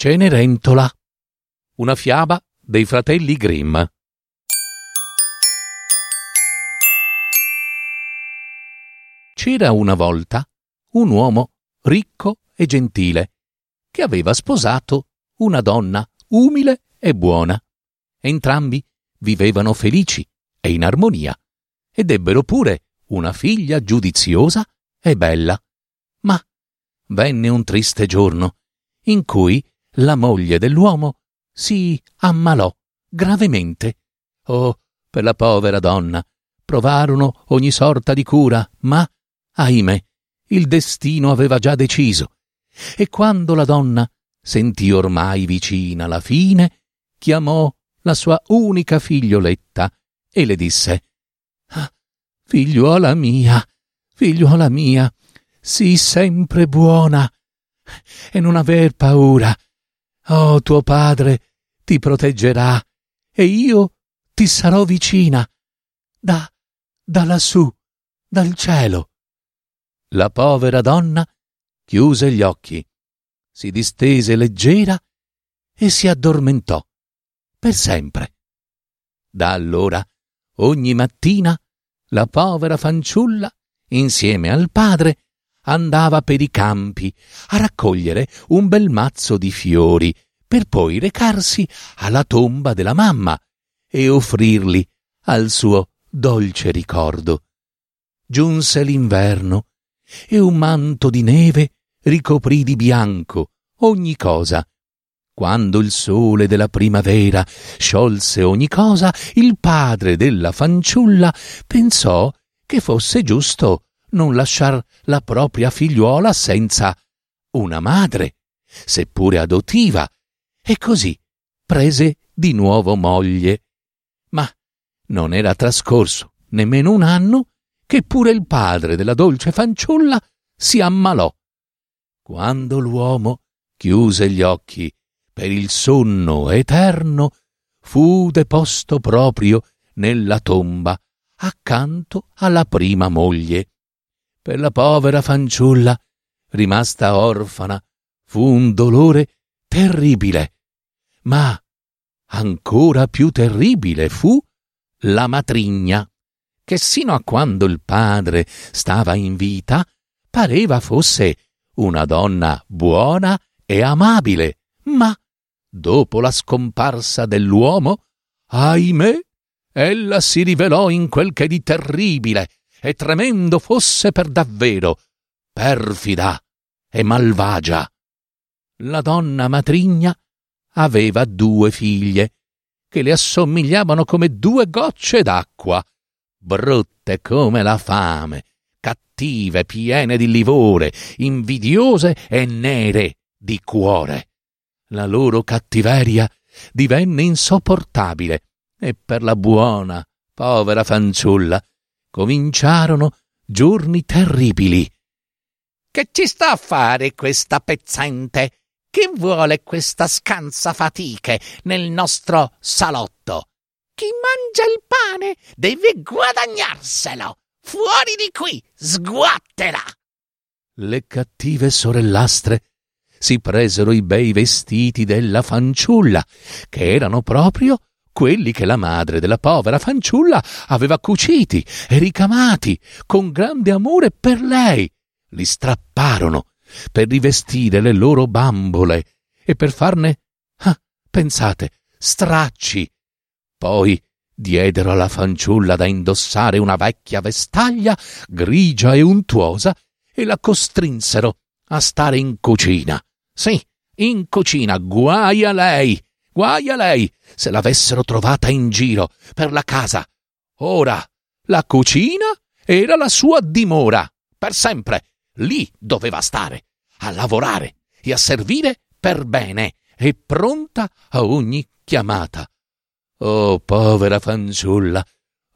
Cenerentola. Una fiaba dei fratelli Grimm. C'era una volta un uomo ricco e gentile che aveva sposato una donna umile e buona. Entrambi vivevano felici e in armonia ed ebbero pure una figlia giudiziosa e bella. Ma venne un triste giorno in cui la moglie dell'uomo si ammalò gravemente. Oh, per la povera donna provarono ogni sorta di cura, ma, ahimè, il destino aveva già deciso. E quando la donna sentì ormai vicina la fine, chiamò la sua unica figlioletta e le disse ah, Figliuola mia, figliuola mia, sii sempre buona e non aver paura. Oh, tuo padre ti proteggerà e io ti sarò vicina da da lassù, dal cielo. La povera donna chiuse gli occhi, si distese leggera e si addormentò per sempre. Da allora, ogni mattina, la povera fanciulla, insieme al padre, andava per i campi a raccogliere un bel mazzo di fiori per poi recarsi alla tomba della mamma e offrirli al suo dolce ricordo. Giunse l'inverno e un manto di neve ricoprì di bianco ogni cosa. Quando il sole della primavera sciolse ogni cosa, il padre della fanciulla pensò che fosse giusto non lasciar la propria figliuola senza una madre, seppure adottiva, e così prese di nuovo moglie. Ma non era trascorso nemmeno un anno che pure il padre della dolce fanciulla si ammalò. Quando l'uomo chiuse gli occhi per il sonno eterno, fu deposto proprio nella tomba accanto alla prima moglie. Per la povera fanciulla, rimasta orfana, fu un dolore terribile, ma ancora più terribile fu la matrigna che sino a quando il padre stava in vita pareva fosse una donna buona e amabile, ma dopo la scomparsa dell'uomo, ahimè, ella si rivelò in quel che di terribile e tremendo fosse per davvero, perfida e malvagia. La donna matrigna aveva due figlie, che le assomigliavano come due gocce d'acqua, brutte come la fame, cattive, piene di livore, invidiose e nere di cuore. La loro cattiveria divenne insopportabile e per la buona, povera fanciulla cominciarono giorni terribili. Che ci sta a fare questa pezzente? Chi vuole questa scansa fatiche nel nostro salotto? Chi mangia il pane deve guadagnarselo. Fuori di qui, sguattela! Le cattive sorellastre si presero i bei vestiti della fanciulla, che erano proprio quelli che la madre della povera fanciulla aveva cuciti e ricamati con grande amore per lei. Li strapparono per rivestire le loro bambole e per farne, ah, pensate, stracci. Poi diedero alla fanciulla da indossare una vecchia vestaglia grigia e untuosa e la costrinsero a stare in cucina. Sì, in cucina, guai a lei, guai a lei se l'avessero trovata in giro per la casa. Ora, la cucina era la sua dimora, per sempre, lì doveva stare, a lavorare e a servire per bene e pronta a ogni chiamata. Oh, povera fanciulla,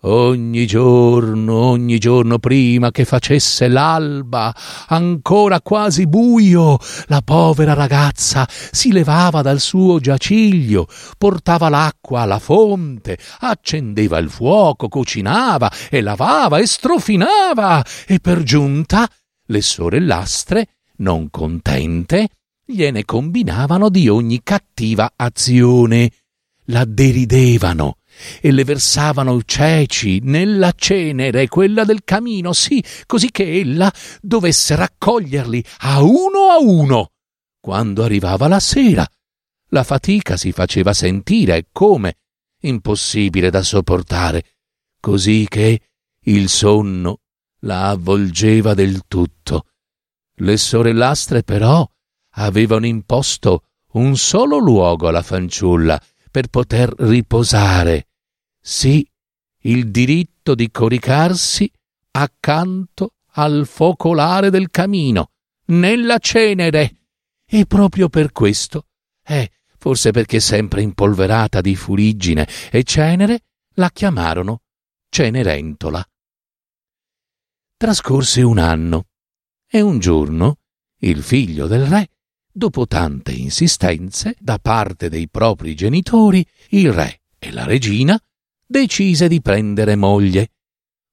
Ogni giorno, ogni giorno prima che facesse l'alba, ancora quasi buio, la povera ragazza si levava dal suo giaciglio, portava l'acqua alla fonte, accendeva il fuoco, cucinava e lavava e strofinava, e per giunta le sorellastre, non contente, gliene combinavano di ogni cattiva azione, la deridevano e le versavano ceci nella cenere, quella del camino, sì, così che ella dovesse raccoglierli a uno a uno. Quando arrivava la sera, la fatica si faceva sentire come impossibile da sopportare, così che il sonno la avvolgeva del tutto. Le sorellastre però avevano imposto un solo luogo alla fanciulla per poter riposare. Sì, il diritto di coricarsi accanto al focolare del camino, nella cenere. E proprio per questo, eh, forse perché sempre impolverata di fuliggine e cenere, la chiamarono Cenerentola. Trascorse un anno e un giorno il figlio del re Dopo tante insistenze da parte dei propri genitori, il re e la regina decise di prendere moglie.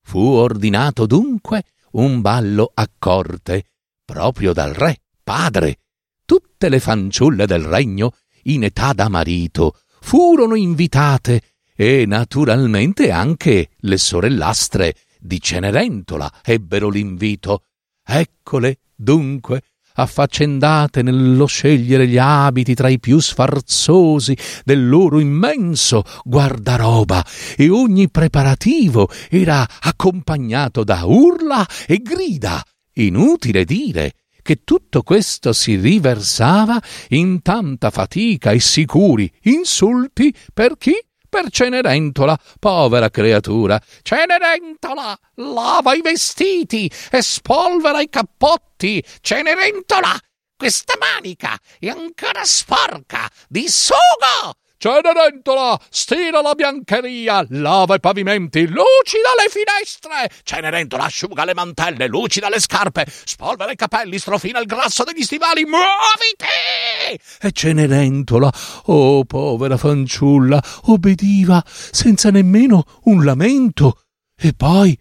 Fu ordinato dunque un ballo a corte, proprio dal re, padre. Tutte le fanciulle del regno, in età da marito, furono invitate e naturalmente anche le sorellastre di Cenerentola ebbero l'invito. Eccole, dunque, affaccendate nello scegliere gli abiti tra i più sfarzosi del loro immenso guardaroba e ogni preparativo era accompagnato da urla e grida. Inutile dire che tutto questo si riversava in tanta fatica e sicuri insulti per chi? Per Cenerentola, povera creatura. Cenerentola, lava i vestiti e spolvera i cappotti. Cenerentola, questa manica è ancora sporca di sugo. Cenerentola, stira la biancheria, lava i pavimenti, lucida le finestre. Cenerentola, asciuga le mantelle, lucida le scarpe, spolvera i capelli, strofina il grasso degli stivali. Muoviti! E Cenerentola, oh povera fanciulla, obbediva senza nemmeno un lamento. E poi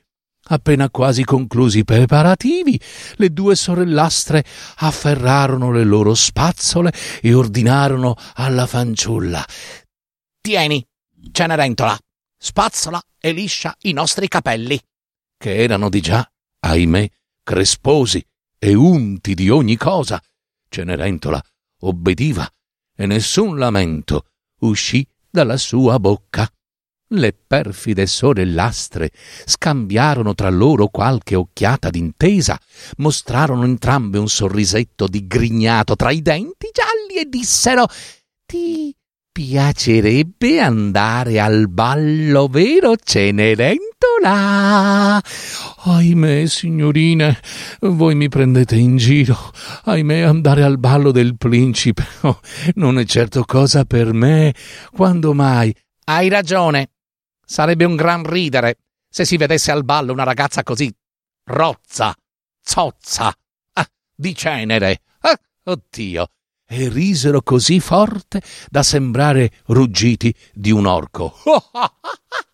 Appena quasi conclusi i preparativi, le due sorellastre afferrarono le loro spazzole e ordinarono alla fanciulla Tieni, Cenerentola, spazzola e liscia i nostri capelli, che erano di già, ahimè, cresposi e unti di ogni cosa. Cenerentola obbediva e nessun lamento uscì dalla sua bocca. Le perfide sorellastre scambiarono tra loro qualche occhiata d'intesa, mostrarono entrambe un sorrisetto digrignato tra i denti gialli e dissero Ti piacerebbe andare al ballo, vero Cenerentola? Ahimè, signorine, voi mi prendete in giro. Ahimè, andare al ballo del principe oh, non è certo cosa per me. Quando mai? Hai ragione, Sarebbe un gran ridere se si vedesse al ballo una ragazza così rozza, zozza, ah, di cenere. Ah, oddio! E risero così forte da sembrare ruggiti di un orco.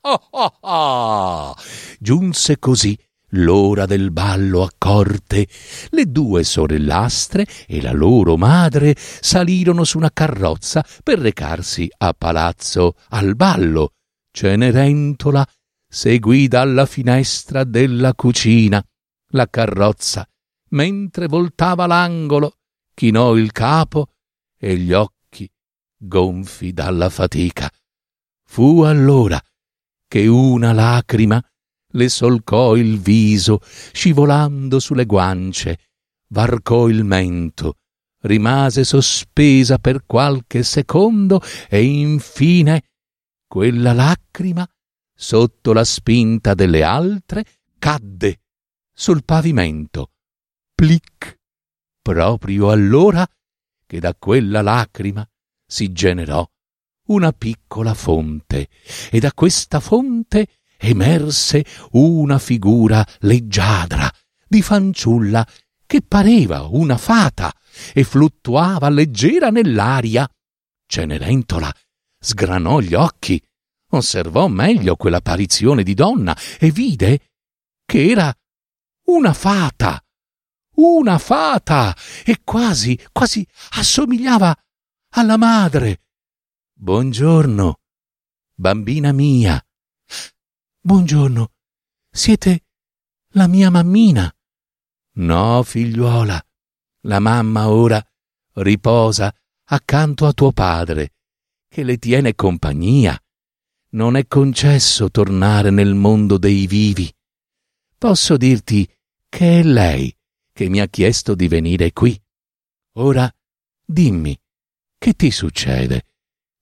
Giunse così l'ora del ballo a corte. Le due sorellastre e la loro madre salirono su una carrozza per recarsi a palazzo al ballo Cenerentola seguì dalla finestra della cucina la carrozza, mentre voltava l'angolo, chinò il capo e gli occhi gonfi dalla fatica. Fu allora che una lacrima le solcò il viso, scivolando sulle guance, varcò il mento, rimase sospesa per qualche secondo e infine quella lacrima, sotto la spinta delle altre, cadde sul pavimento. Plic! Proprio allora che da quella lacrima si generò una piccola fonte e da questa fonte emerse una figura leggiadra di fanciulla che pareva una fata e fluttuava leggera nell'aria. Cenerentola sgranò gli occhi, osservò meglio quell'apparizione di donna e vide che era una fata. Una fata! E quasi, quasi assomigliava alla madre. Buongiorno, bambina mia. Buongiorno, siete la mia mammina. No, figliuola, la mamma ora riposa accanto a tuo padre, che le tiene compagnia. Non è concesso tornare nel mondo dei vivi. Posso dirti che è lei che mi ha chiesto di venire qui. Ora dimmi, che ti succede?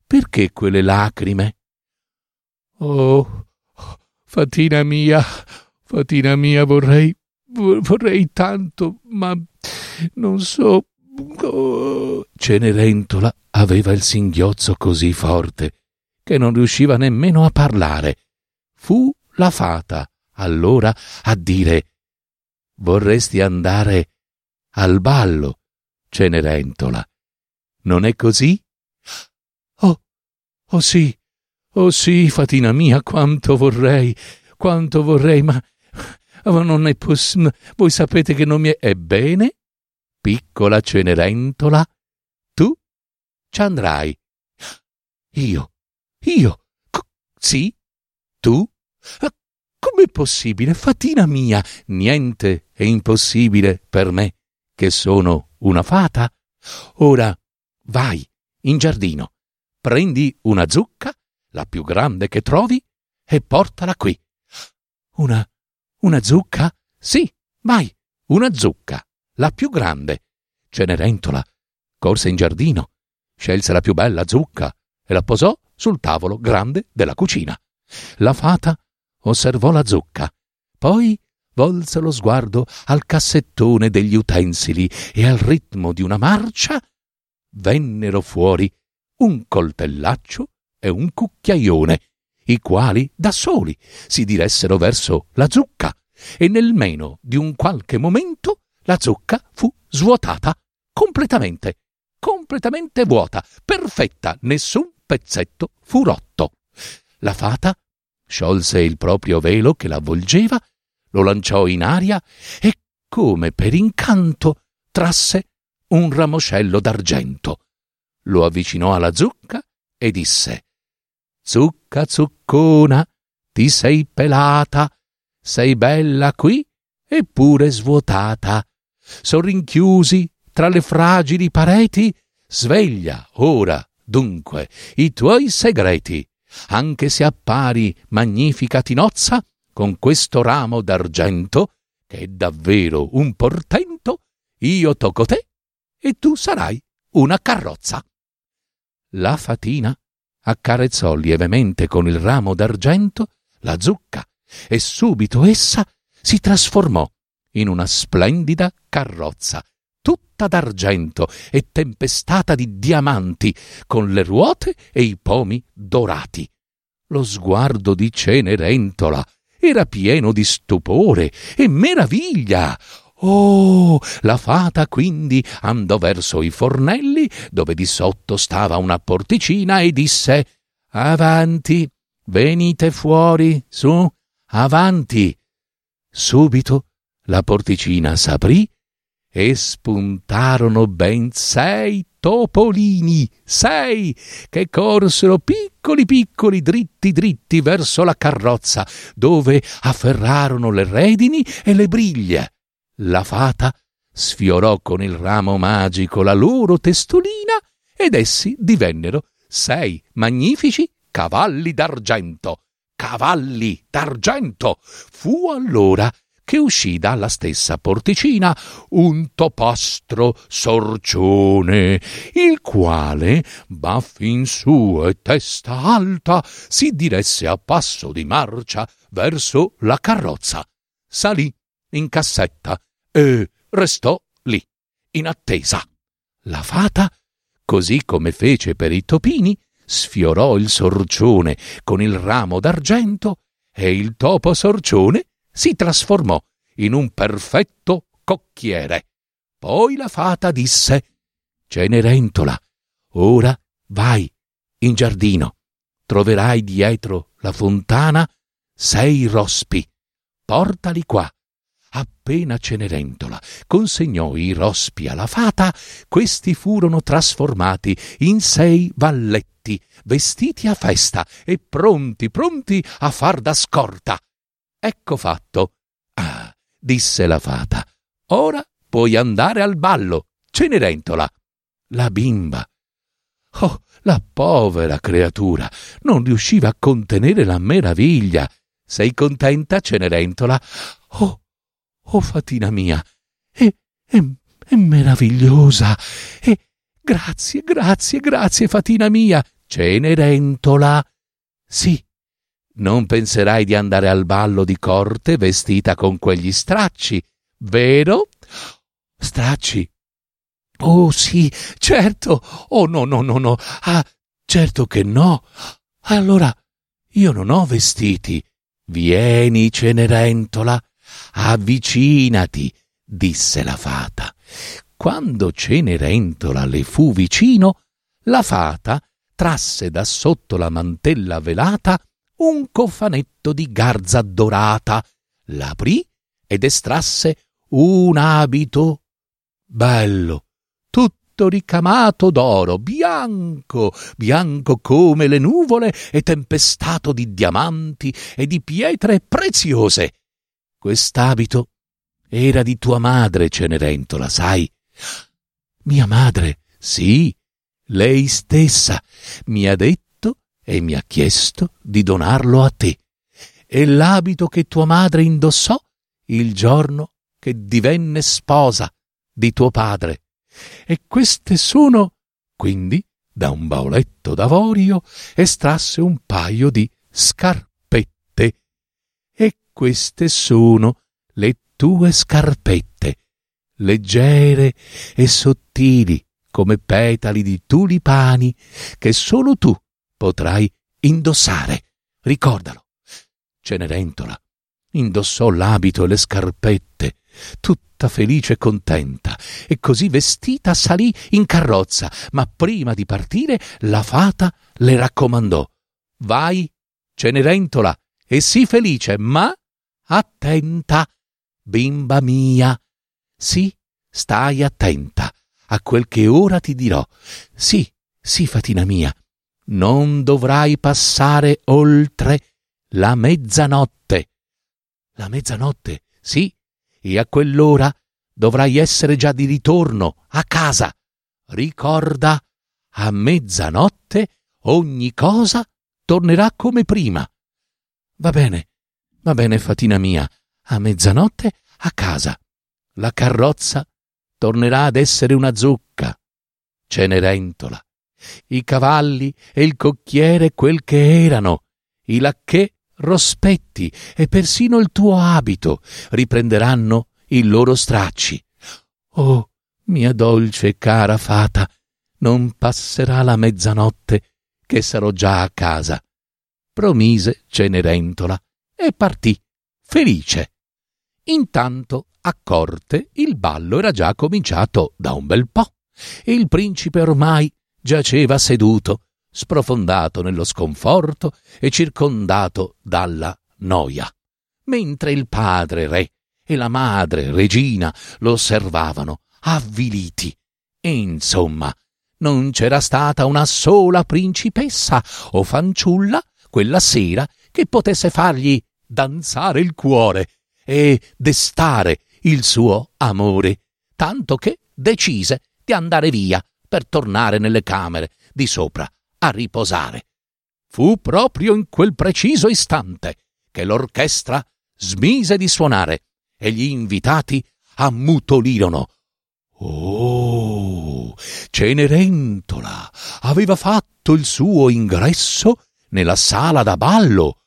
Perché quelle lacrime? Oh, fatina mia, fatina mia, vorrei, vorrei tanto, ma non so. Oh. Cenerentola aveva il singhiozzo così forte che non riusciva nemmeno a parlare. Fu la fata allora a dire Vorresti andare al ballo, Cenerentola. Non è così? Oh sì, oh sì, fatina mia, quanto vorrei, quanto vorrei, ma, ma non è possibile. Voi sapete che non mi è. Ebbene, piccola Cenerentola, tu ci andrai. Io, io, C- sì, tu? Com'è possibile, fatina mia? Niente è impossibile per me, che sono una fata. Ora vai in giardino prendi una zucca, la più grande che trovi, e portala qui. Una. una zucca? Sì, vai, una zucca, la più grande. Cenerentola corse in giardino, scelse la più bella zucca e la posò sul tavolo grande della cucina. La fata osservò la zucca, poi volse lo sguardo al cassettone degli utensili e al ritmo di una marcia vennero fuori un coltellaccio e un cucchiaione, i quali da soli si diressero verso la zucca, e nel meno di un qualche momento la zucca fu svuotata completamente, completamente vuota, perfetta, nessun pezzetto fu rotto. La fata sciolse il proprio velo che l'avvolgeva, lo lanciò in aria e, come per incanto, trasse un ramoscello d'argento lo avvicinò alla zucca e disse Zucca zuccona, ti sei pelata, sei bella qui eppure svuotata. Son rinchiusi tra le fragili pareti, sveglia ora, dunque, i tuoi segreti. Anche se appari magnifica tinozza, con questo ramo d'argento, che è davvero un portento, io tocco te e tu sarai una carrozza. La fatina accarezzò lievemente con il ramo d'argento la zucca e subito essa si trasformò in una splendida carrozza, tutta d'argento e tempestata di diamanti, con le ruote e i pomi dorati. Lo sguardo di Cenerentola era pieno di stupore e meraviglia. Oh, la fata quindi andò verso i fornelli, dove di sotto stava una porticina, e disse Avanti, venite fuori, su, avanti. Subito la porticina s'aprì e spuntarono ben sei topolini, sei, che corsero piccoli piccoli dritti dritti verso la carrozza, dove afferrarono le redini e le briglie. La fata sfiorò con il ramo magico la loro testolina ed essi divennero sei magnifici cavalli d'argento. Cavalli d'argento! Fu allora che uscì dalla stessa porticina un topastro sorcione, il quale, baffi in su e testa alta, si diresse a passo di marcia verso la carrozza. Salì in cassetta e restò lì, in attesa. La fata così come fece per i topini, sfiorò il sorcione con il ramo d'argento e il topo sorcione si trasformò in un perfetto cocchiere. Poi la fata disse Cenerentola, ora vai in giardino, troverai dietro la fontana sei rospi, portali qua. Appena Cenerentola consegnò i rospi alla fata, questi furono trasformati in sei valletti, vestiti a festa e pronti, pronti a far da scorta. Ecco fatto. Ah, disse la fata, ora puoi andare al ballo, Cenerentola. La bimba. Oh, la povera creatura non riusciva a contenere la meraviglia. Sei contenta, Cenerentola? Oh, oh fatina mia, è, è, è meravigliosa. E grazie, grazie, grazie, fatina mia. Cenerentola. Sì, non penserai di andare al ballo di corte vestita con quegli stracci, vero? Stracci. Oh sì, certo. Oh no, no, no, no. Ah, certo che no. Allora, io non ho vestiti. Vieni, Cenerentola, avvicinati, disse la fata. Quando Cenerentola le fu vicino, la fata trasse da sotto la mantella velata un cofanetto di garza dorata, l'aprì ed estrasse un abito bello, tutto ricamato d'oro, bianco, bianco come le nuvole e tempestato di diamanti e di pietre preziose. Quest'abito era di tua madre, Cenerentola, sai? Mia madre, sì, lei stessa mi ha detto e mi ha chiesto di donarlo a te. E l'abito che tua madre indossò il giorno che divenne sposa di tuo padre. E queste sono. Quindi, da un bauletto d'avorio estrasse un paio di scarpette. E queste sono le tue scarpette, leggere e sottili come petali di tulipani che solo tu potrai indossare. Ricordalo. Cenerentola indossò l'abito e le scarpette, tutta felice e contenta, e così vestita salì in carrozza, ma prima di partire la fata le raccomandò Vai, Cenerentola, e sii felice, ma attenta, bimba mia. Sì, stai attenta a quel che ora ti dirò. Sì, sì, fatina mia, non dovrai passare oltre la mezzanotte. La mezzanotte, sì, e a quell'ora dovrai essere già di ritorno a casa. Ricorda, a mezzanotte ogni cosa tornerà come prima. Va bene, va bene, fatina mia, a mezzanotte a casa. La carrozza tornerà ad essere una zucca. Cenerentola. I cavalli e il cocchiere quel che erano, i lacchè rospetti e persino il tuo abito riprenderanno i loro stracci. Oh, mia dolce e cara fata, non passerà la mezzanotte che sarò già a casa. Promise Cenerentola e partì, felice. Intanto a corte il ballo era già cominciato da un bel po' il principe ormai giaceva seduto, sprofondato nello sconforto e circondato dalla noia, mentre il padre re e la madre regina lo osservavano avviliti. E insomma, non c'era stata una sola principessa o fanciulla quella sera che potesse fargli danzare il cuore e destare il suo amore, tanto che decise di andare via per tornare nelle camere di sopra a riposare. Fu proprio in quel preciso istante che l'orchestra smise di suonare e gli invitati ammutolirono. Oh, Cenerentola aveva fatto il suo ingresso nella sala da ballo.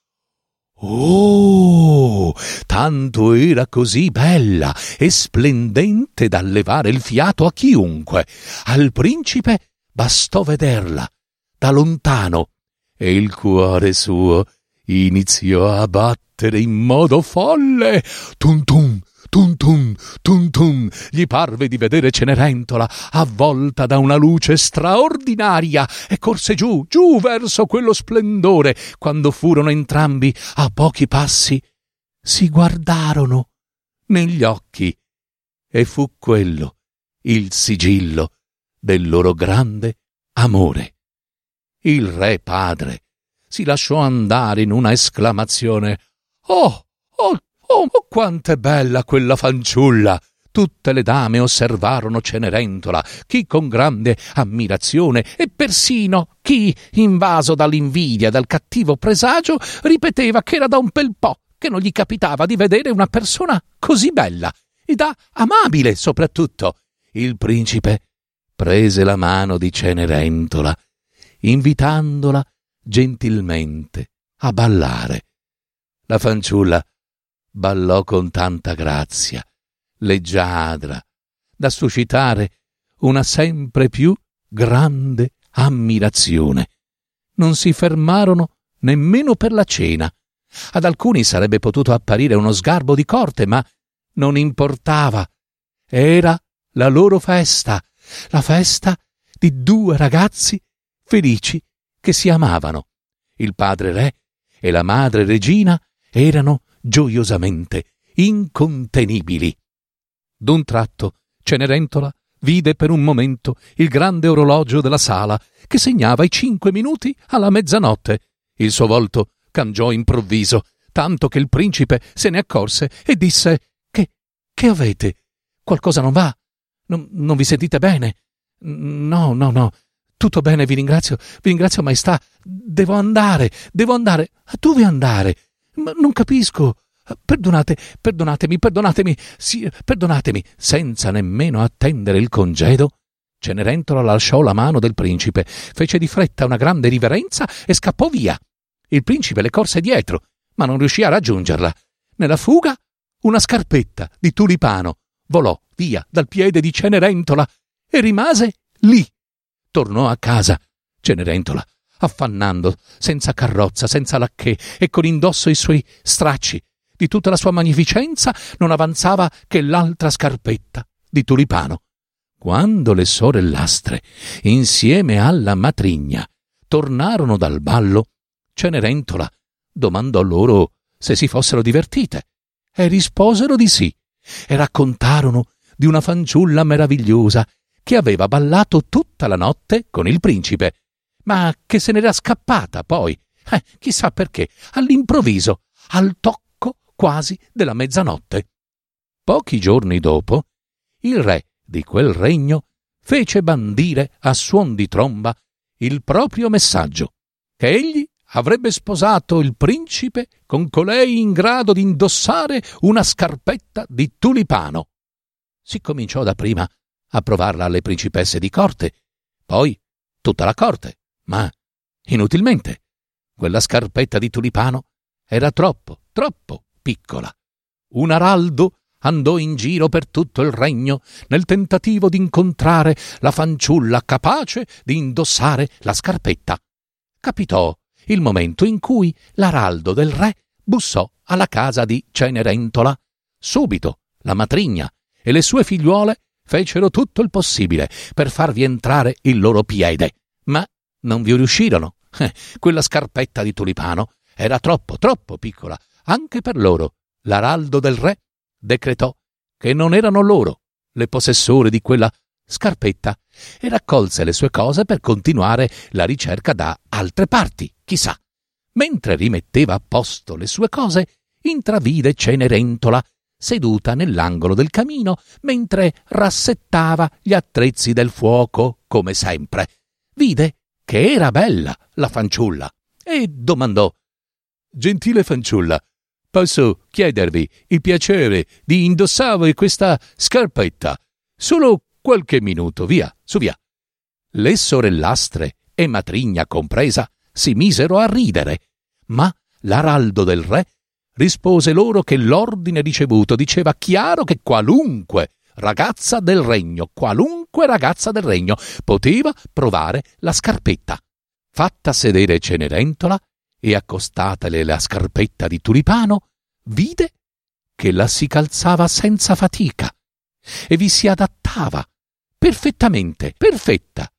Oh, tanto era così bella e splendente da levare il fiato a chiunque, al principe bastò vederla da lontano e il cuore suo iniziò a battere in modo folle. Tum tum, tum tum, tum tum, gli parve di vedere Cenerentola avvolta da una luce straordinaria e corse giù, giù verso quello splendore. Quando furono entrambi a pochi passi, si guardarono negli occhi e fu quello il sigillo del loro grande amore. Il re padre si lasciò andare in una esclamazione. Oh, oh, oh, quanto è bella quella fanciulla! Tutte le dame osservarono Cenerentola, chi con grande ammirazione e persino chi, invaso dall'invidia e dal cattivo presagio, ripeteva che era da un bel po' che non gli capitava di vedere una persona così bella e da amabile soprattutto. Il principe prese la mano di Cenerentola, invitandola gentilmente a ballare. La fanciulla ballò con tanta grazia, leggiadra, da suscitare una sempre più grande ammirazione. Non si fermarono nemmeno per la cena. Ad alcuni sarebbe potuto apparire uno sgarbo di corte, ma non importava. Era la loro festa, la festa di due ragazzi felici che si amavano. Il padre re e la madre regina erano gioiosamente incontenibili. D'un tratto Cenerentola vide per un momento il grande orologio della sala che segnava i cinque minuti alla mezzanotte. Il suo volto cangiò improvviso, tanto che il principe se ne accorse e disse Che, che avete? Qualcosa non va? Non, non vi sentite bene? No, no, no. Tutto bene, vi ringrazio, vi ringrazio, maestà. Devo andare, devo andare. Dove andare? Ma non capisco. Perdonate, perdonatemi, perdonatemi, sì, perdonatemi. Senza nemmeno attendere il congedo, Cenerentola lasciò la mano del principe, fece di fretta una grande riverenza e scappò via. Il principe le corse dietro, ma non riuscì a raggiungerla. Nella fuga, una scarpetta di tulipano volò via dal piede di Cenerentola e rimase lì. Tornò a casa. Cenerentola, affannando, senza carrozza, senza lacchè e con indosso i suoi stracci, di tutta la sua magnificenza non avanzava che l'altra scarpetta di tulipano. Quando le sorellastre, insieme alla matrigna, tornarono dal ballo, Cenerentola domandò loro se si fossero divertite e risposero di sì e raccontarono di una fanciulla meravigliosa che aveva ballato tutta la notte con il principe, ma che se n'era scappata poi, eh, chissà perché, all'improvviso, al tocco quasi della mezzanotte. Pochi giorni dopo, il re di quel regno fece bandire a suon di tromba il proprio messaggio, che egli avrebbe sposato il principe con colei in grado di indossare una scarpetta di tulipano. Si cominciò dapprima a provarla alle principesse di corte, poi tutta la corte, ma inutilmente. Quella scarpetta di tulipano era troppo, troppo piccola. Un araldo andò in giro per tutto il regno nel tentativo di incontrare la fanciulla capace di indossare la scarpetta. Capitò il momento in cui l'araldo del re bussò alla casa di Cenerentola. Subito la matrigna e le sue figliuole fecero tutto il possibile per farvi entrare il loro piede, non vi riuscirono. Eh, quella scarpetta di tulipano era troppo, troppo piccola, anche per loro. L'araldo del re decretò che non erano loro le possessore di quella scarpetta e raccolse le sue cose per continuare la ricerca da altre parti, chissà. Mentre rimetteva a posto le sue cose, intravide Cenerentola seduta nell'angolo del camino mentre rassettava gli attrezzi del fuoco, come sempre. Vide che era bella la fanciulla e domandò Gentile fanciulla, posso chiedervi il piacere di indossare questa scarpetta? Solo qualche minuto, via, su via. Le sorellastre e matrigna compresa si misero a ridere, ma l'araldo del re rispose loro che l'ordine ricevuto diceva chiaro che qualunque ragazza del regno, qualunque ragazza del regno, poteva provare la scarpetta. Fatta sedere Cenerentola e accostatale la scarpetta di tulipano, vide che la si calzava senza fatica e vi si adattava perfettamente, perfetta.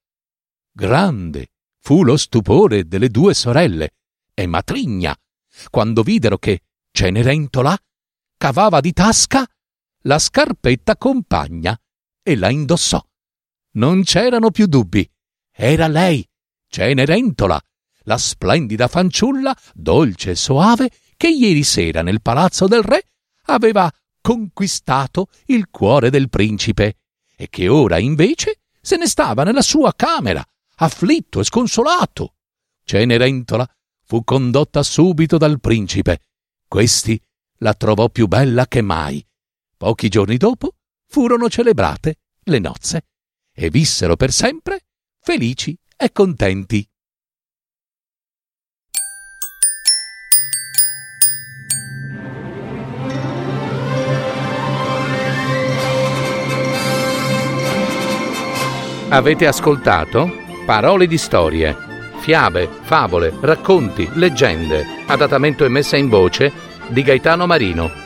Grande fu lo stupore delle due sorelle e Matrigna quando videro che Cenerentola cavava di tasca la scarpetta compagna e la indossò. Non c'erano più dubbi. Era lei, Cenerentola, la splendida fanciulla, dolce e soave, che ieri sera nel palazzo del re aveva conquistato il cuore del principe e che ora invece se ne stava nella sua camera, afflitto e sconsolato. Cenerentola fu condotta subito dal principe. Questi la trovò più bella che mai. Pochi giorni dopo furono celebrate le nozze e vissero per sempre felici e contenti. Avete ascoltato Parole di storie, fiabe, favole, racconti, leggende, adattamento e messa in voce di Gaetano Marino.